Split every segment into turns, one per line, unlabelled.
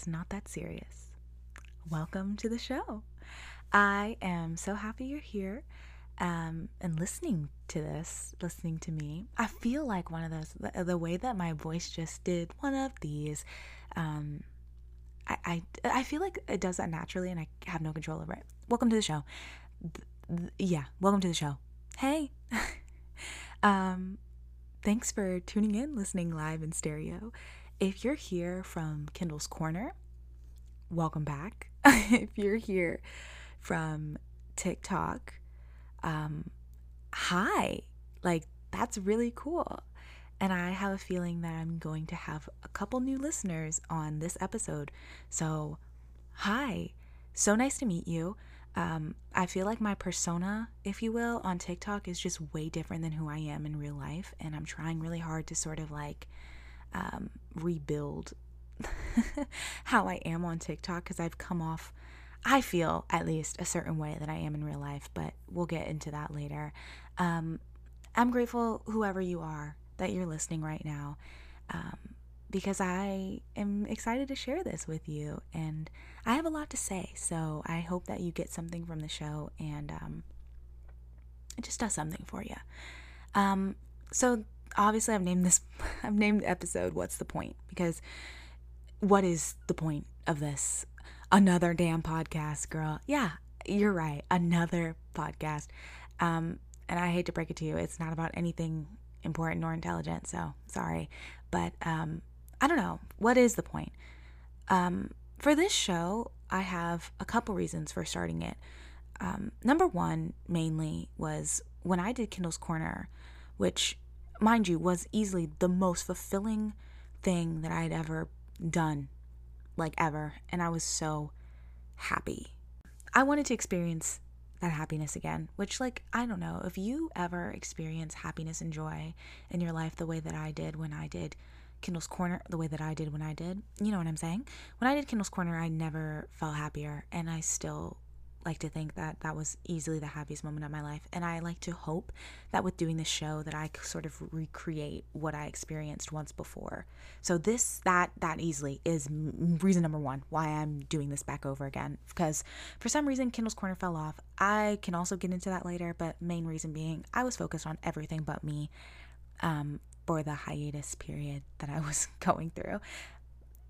is Not That Serious. Welcome to the show. I am so happy you're here um, and listening to this, listening to me. I feel like one of those, the, the way that my voice just did one of these. Um, I, I, I feel like it does that naturally and I have no control over it. Welcome to the show. yeah, welcome to the show. Hey. um, thanks for tuning in, listening live in stereo. If you're here from Kyndal's Corner, welcome back. if you're here from TikTok, um, hi. Like, that's really cool. And I have a feeling that I'm going to have a couple new listeners on this episode. So, hi. So nice to meet you. Um, I feel like my persona, if you will, on TikTok is just way different than who I am in real life. And I'm trying really hard to sort of like um, rebuild how I am on TikTok because I've come off, I feel at least, a certain way that I am in real life. But we'll get into that later. Um, I'm grateful, whoever you are, that you're listening right now um, because I am excited to share this with you and I have a lot to say. So I hope that you get something from the show and um, it just does something for you. Um, so obviously, I've named this, I've named the episode What's the Point? Because what is the point of this? Another damn podcast, girl. Yeah, you're right. Another podcast. Um, and I hate to break it to you, it's not about anything important nor intelligent. So sorry. But um, I don't know. What is the point? Um, for this show, I have a couple reasons for starting it. Um, number one, mainly, was when I did Kyndal's Corner, which, mind you, was easily the most fulfilling thing that I had ever done, like ever. And I was so happy. I wanted to experience that happiness again, which, like, I don't know if you ever experience happiness and joy in your life the way that I did when I did Kyndal's Corner, the way that I did when I did. You know what I'm saying? When I did Kyndal's Corner, I never felt happier, and I still like to think that that was easily the happiest moment of my life and i like to hope that with doing this show that i sort of recreate what i experienced once before. So this that that easily is reason number one why i'm doing this back over again because for some reason kyndal's corner fell off. I can also get into that later but main reason being i was focused on everything but me um, for the hiatus period that i was going through.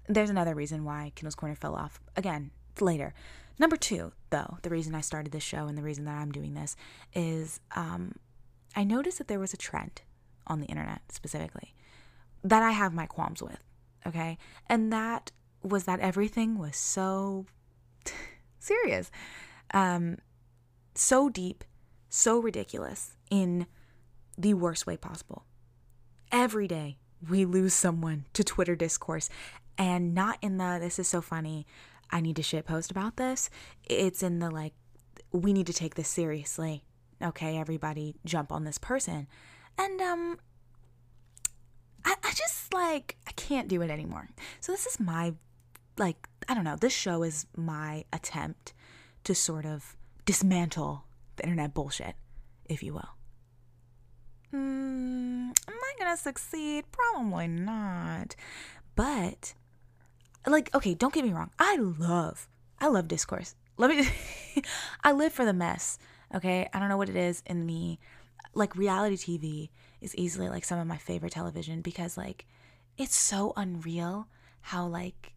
There's another reason why kyndal's corner fell off. Again later Number two, though, the reason I started this show and the reason that I'm doing this is um, I noticed that there was a trend on the internet specifically that I have my qualms with. Okay. And that was that everything was so serious, um, so deep, so ridiculous in the worst way possible. Every day we lose someone to Twitter discourse and not in the this is so funny I need to shit post about this. It's in the like, we need to take this seriously. Okay, everybody jump on this person. And um I, I just like I can't do it anymore. So this is my like I don't know, this show is my attempt to sort of dismantle the internet bullshit, if you will. Mm, am I gonna succeed? Probably not. But like okay don't get me wrong i love i love discourse. Let me i live for the mess okay? I don't know what it is in me. Like reality tv is easily like some of my favorite television because like it's so unreal how like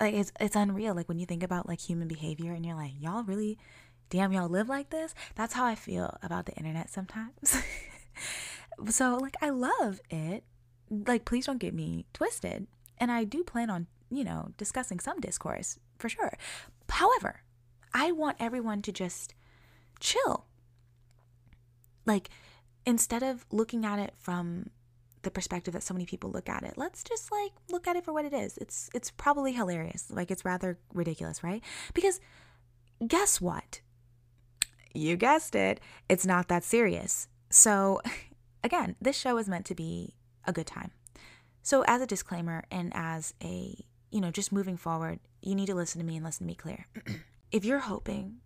like it's it's unreal. Like when you think about like human behavior and you're like y'all really damn y'all live like this? That's how i feel about the internet sometimes. So like i love it. Like please don't get me twisted. And i do plan on you know, discussing some discourse for sure. However, I want everyone to just chill. Like, instead of looking at it from the perspective that so many people look at it, let's just like look at it for what it is. It's it's probably hilarious. Like it's rather ridiculous, right? Because guess what? You guessed it. It's not that serious. So, again, this show is meant to be a good time. So, as a disclaimer and as a you know, just moving forward, you need to listen to me and listen to me clear. if you're hoping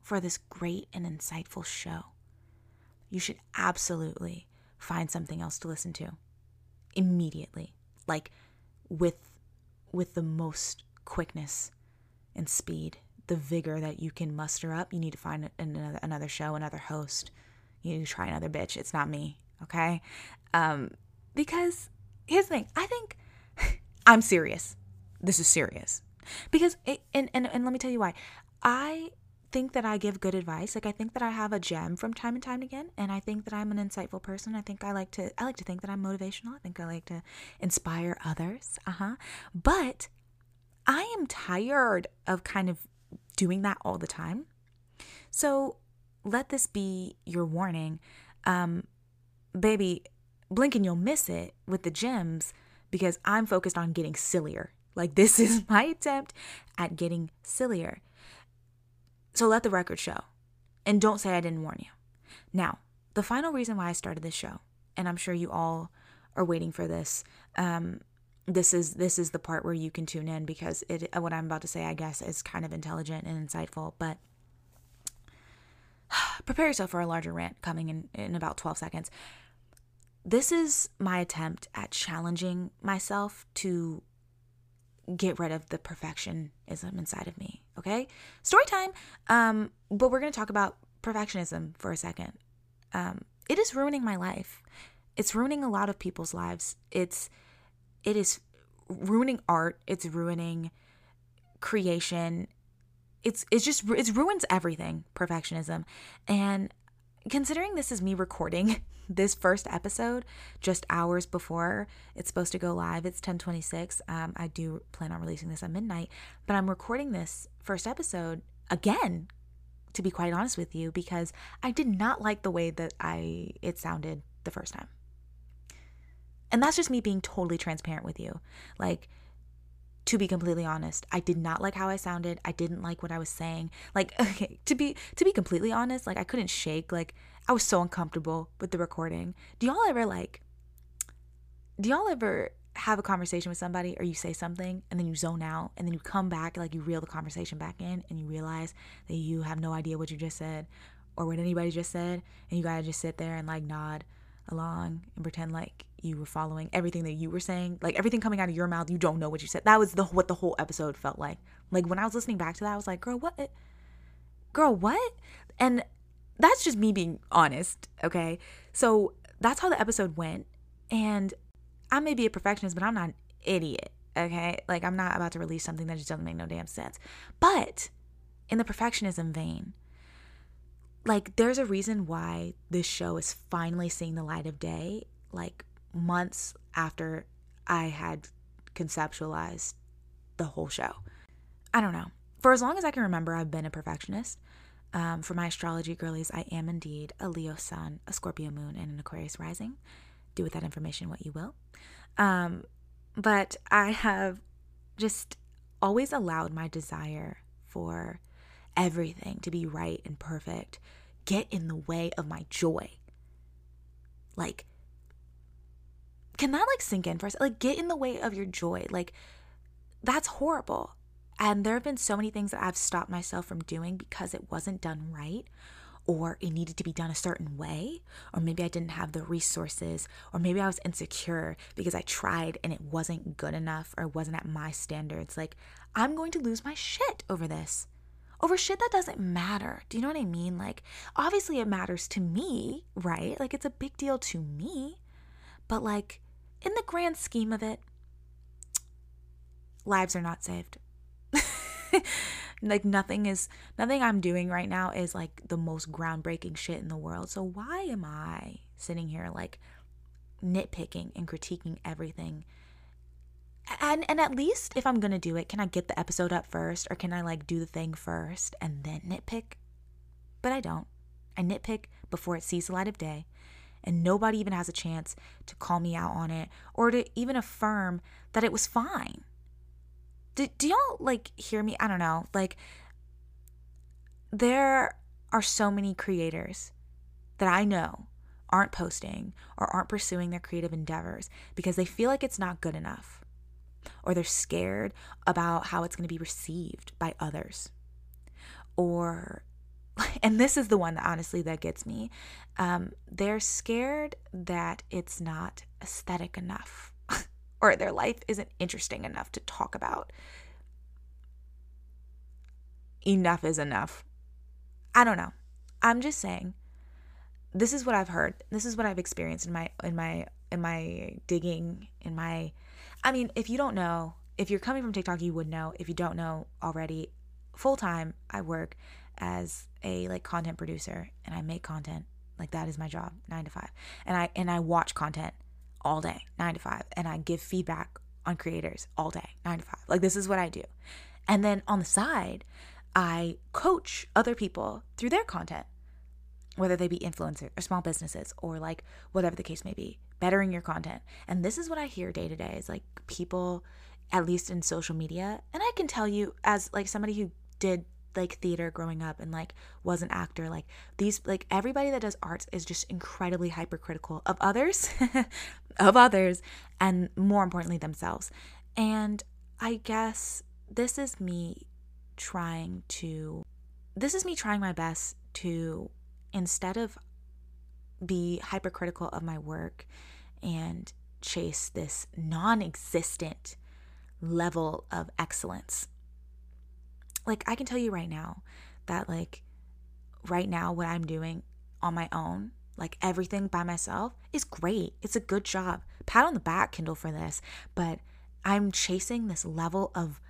for this great and insightful show, you should absolutely find something else to listen to immediately, like with with the most quickness and speed, the vigor that you can muster up. You need to find another another show, another host. You need to try another bitch. It's not me, okay? Um, because here's the thing. I think I'm serious. This is serious because it, and, and and let me tell you why. I think that I give good advice. Like I think that I have a gem from time and time again, and I think that I'm an insightful person. I think I like to I like to think that I'm motivational. I think I like to inspire others. Uh-huh. But I am tired of kind of doing that all the time. So let this be your warning. Um baby, blink and you'll miss it with the gems because I'm focused on getting sillier. Like this is my attempt at getting sillier. So let the record show. And don't say I didn't warn you. Now, the final reason why I started this show, and I'm sure you all are waiting for this. Um, this is this is the part where you can tune in because it what I'm about to say, I guess, is kind of intelligent and insightful. But prepare yourself for a larger rant coming in in about 12 seconds. This is my attempt at challenging myself to get rid of the perfectionism inside of me. Okay, story time. Um, but we're gonna talk about perfectionism for a second. Um, it is ruining my life. It's ruining a lot of people's lives. It's it is ruining art. It's ruining creation. It's it's just it ruins everything. Perfectionism, and considering this is me recording this first episode just hours before it's supposed to go live it's 1026 um, i do plan on releasing this at midnight but i'm recording this first episode again to be quite honest with you because i did not like the way that i it sounded the first time. And that's just me being totally transparent with you. Like to be completely honest i did not like how i sounded. I didn't like what i was saying. Like okay to be to be completely honest like i couldn't shake like i was so uncomfortable with the recording. Do y'all ever like do y'all ever have a conversation with somebody or you say something and then you zone out and then you come back like you reel the conversation back in and you realize that you have no idea what you just said or what anybody just said and you gotta just sit there and like nod along and pretend like you were following everything that you were saying. Like everything coming out of your mouth you don't know what you said. That was the what the whole episode felt like. Like when i was listening back to that i was like girl what? Girl what? And that's just me being honest okay? So that's how the episode went. And i may be a perfectionist but i'm not an idiot okay? Like i'm not about to release something that just doesn't make no damn sense. But in the perfectionism vein like there's a reason why this show is finally seeing the light of day like months after I had conceptualized the whole show. I don't know. For as long as I can remember, I've been a perfectionist. Um, for my astrology girlies, I am indeed a Leo sun, a Scorpio moon, and an Aquarius rising. Do with that information what you will. Um, but I have just always allowed my desire for everything to be right and perfect get in the way of my joy. Like, can that like sink in for us? Like, get in the way of your joy. Like, that's horrible. And there have been so many things that I've stopped myself from doing because it wasn't done right, or it needed to be done a certain way, or maybe I didn't have the resources, or maybe I was insecure because I tried and it wasn't good enough or it wasn't at my standards. Like, I'm going to lose my shit over this. Over shit that doesn't matter. Do you know what I mean? Like, obviously, it matters to me, right? Like, it's a big deal to me. But, like, in the grand scheme of it, lives are not saved. like nothing is nothing I'm doing right now is like the most groundbreaking shit in the world. So why am I sitting here like nitpicking and critiquing everything? And and at least if I'm to do it, can I get the episode up first or can I like do the thing first and then nitpick? But I don't. I nitpick before it sees the light of day and nobody even has a chance to call me out on it or to even affirm that it was fine. Do, do y'all like hear me? I don't know. Like, there are so many creators that I know aren't posting or aren't pursuing their creative endeavors because they feel like it's not good enough or they're scared about how it's going to be received by others or and this is the one that honestly that gets me. Um, they're scared that it's not aesthetic enough or their life isn't interesting enough to talk about. Enough is enough. I don't know. I'm just saying this is what I've heard. This is what I've experienced in my in my in my digging in my I mean, if you don't know, if you're coming from TikTok, you would know. If you don't know already, full time I work as a like content producer and I make content. Like that is my job, 9 to 5. And I and I watch content all day, 9 to 5, and I give feedback on creators all day, 9 to 5. Like this is what I do. And then on the side, I coach other people through their content whether they be influencers or small businesses or like whatever the case may be, bettering your content. And this is what I hear day to day is like people, at least in social media, and I can tell you as like somebody who did like theater growing up and like was an actor, like these, like everybody that does arts is just incredibly hypercritical of others, of others, and more importantly, themselves. And I guess this is me trying to, this is me trying my best to instead of be hypercritical of my work and chase this non existent level of excellence. Like, I can tell you right now that, like, right now, what I'm doing on my own, like everything by myself, is great. It's a good job. Pat on the back, Kyndal, for this. But I'm chasing this level of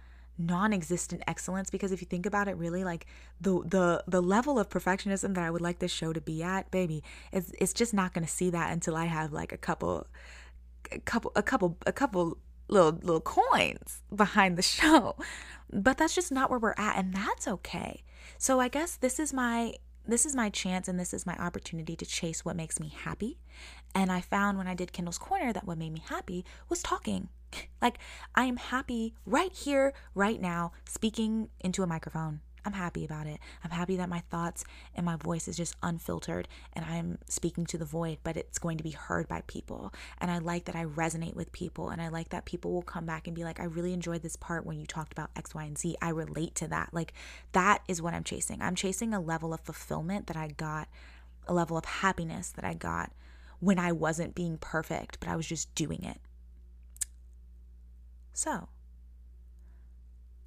non-existent excellence because if you think about it really like the the the level of perfectionism that I would like this show to be at baby it's it's just not going to see that until I have like a couple a couple a couple a couple little little coins behind the show. But that's just not where we're at and that's okay. So I guess this is my this is my chance and this is my opportunity to chase what makes me happy. And I found when I did Kyndal's Corner that what made me happy was talking like, I am happy right here, right now, speaking into a microphone. I'm happy about it. I'm happy that my thoughts and my voice is just unfiltered and I'm speaking to the void, but it's going to be heard by people. And I like that I resonate with people. And I like that people will come back and be like, I really enjoyed this part when you talked about X, Y, and Z. I relate to that. Like, that is what I'm chasing. I'm chasing a level of fulfillment that I got, a level of happiness that I got when I wasn't being perfect, but I was just doing it. So,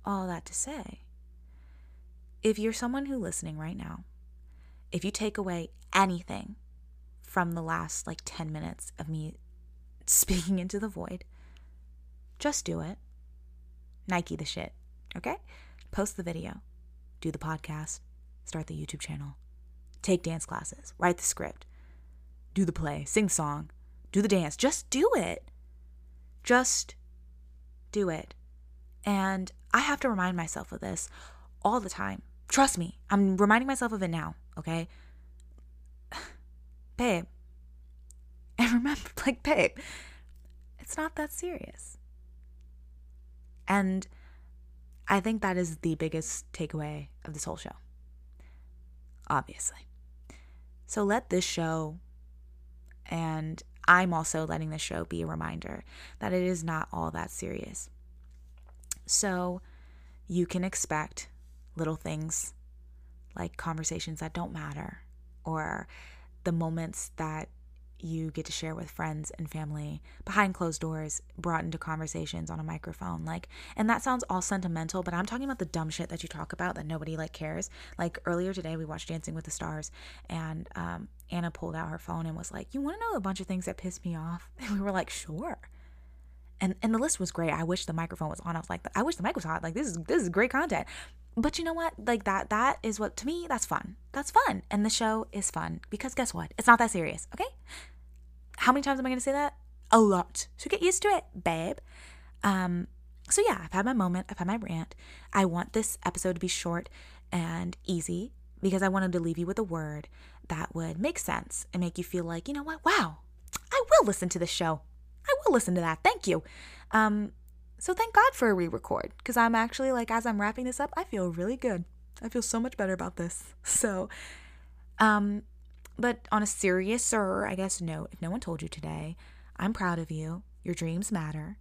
all that to say, if you're someone who listening right now, if you take away anything from the last like 10 minutes of me speaking into the void, just do it. Nike the shit, okay? Post the video, do the podcast, start the YouTube channel, take dance classes, write the script, do the play, sing song, do the dance. Just do it. Just do it. And I have to remind myself of this all the time. Trust me, I'm reminding myself of it now, okay? babe. And remember, like, babe, it's not that serious. And I think that is the biggest takeaway of this whole show. Obviously. So let this show and I'm also letting the show be a reminder that it is not all that serious. So you can expect little things like conversations that don't matter or the moments that you get to share with friends and family behind closed doors brought into conversations on a microphone like and that sounds all sentimental but i'm talking about the dumb shit that you talk about that nobody like cares. Like earlier today we watched dancing with the stars and um, anna pulled out her phone and was like you want to know a bunch of things that pissed me off? And we were like sure and and the list was great. I wish the microphone was on. I was like i wish the mic was hot. Like this is this is great content. But you know what? Like that that is what to me that's fun. That's fun. And the show is fun because guess what? It's not that serious okay? How many times am i going to say that? A lot. So get used to it babe. Um so yeah i've had my moment. I've had my rant. I want this episode to be short and easy because i wanted to leave you with a word that would make sense and make you feel like you know what? Wow. I will listen to this show i will listen to that thank you um so thank God for a re record because I'm actually like, as I'm wrapping this up, I feel really good. I feel so much better about this. So, um, but on a serious or I guess, note, if no one told you today, I'm proud of you. Your dreams matter.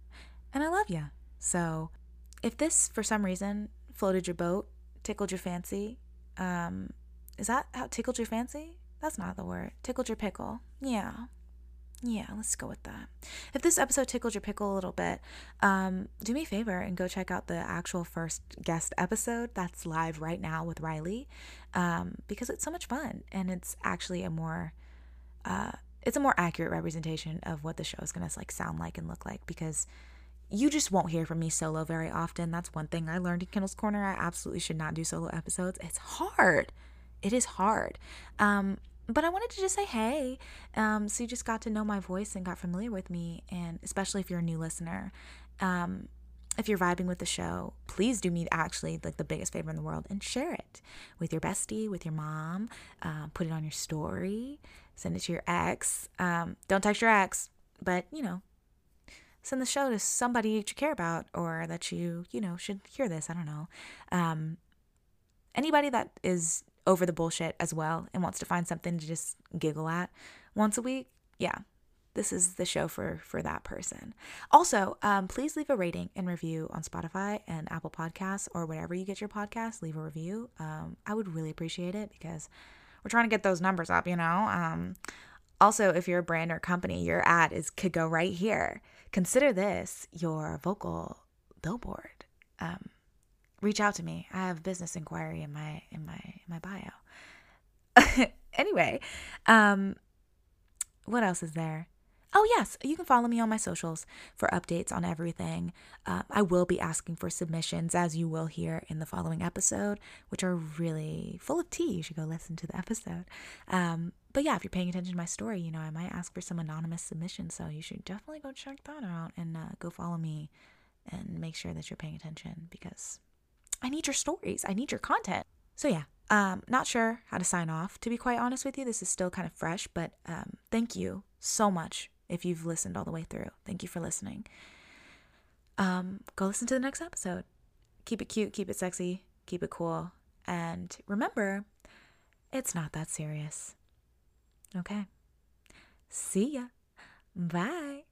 And I love you. So, if this, for some reason, floated your boat, tickled your fancy, um, is that how tickled your fancy? That's not the word. Tickled your pickle. Yeah. Yeah, let's go with that. If this episode tickled your pickle a little bit, um, do me a favor and go check out the actual first guest episode that's live right now with Riley, um, because it's so much fun and it's actually a more, uh, it's a more accurate representation of what the show is gonna like sound like and look like because you just won't hear from me solo very often. That's one thing I learned in Kyndal's Corner. I absolutely should not do solo episodes. It's hard. It is hard. Um, but I wanted to just say hey. Um, so you just got to know my voice and got familiar with me, and especially if you're a new listener. Um, if you're vibing with the show, please do me actually like the biggest favor in the world and share it with your bestie, with your mom. Uh, put it on your story. Send it to your ex. Um, don't text your ex, but you know, send the show to somebody that you care about or that you you know should hear this. I don't know. Um, anybody that is over the bullshit as well and wants to find something to just giggle at once a week, yeah, this is the show for for that person. Also, um, please leave a rating and review on Spotify and Apple Podcasts or wherever you get your podcasts. Leave a review. Um, I would really appreciate it because we're trying to get those numbers up. You know. Um, also, if you're a brand or company, your ad is could go right here. Consider this your vocal billboard. Um, reach out to me. I have business inquiry in my in my in my bio. anyway, um what else is there? Oh, yes, you can follow me on my socials for updates on everything. Uh, I will be asking for submissions, as you will hear in the following episode, which are really full of tea. You should go listen to the episode. Um, but yeah, if you're paying attention to my story, you know, I might ask for some anonymous submissions. So you should definitely go check that out and uh, go follow me and make sure that you're paying attention because I need your stories. I need your content. So yeah, um, not sure how to sign off. To be quite honest with you, this is still kind of fresh, but um, thank you so much if you've listened all the way through. Thank you for listening. Um, go listen to the next episode. Keep it cute, keep it sexy, keep it cool, and remember, it's not that serious. Okay. See ya. Bye.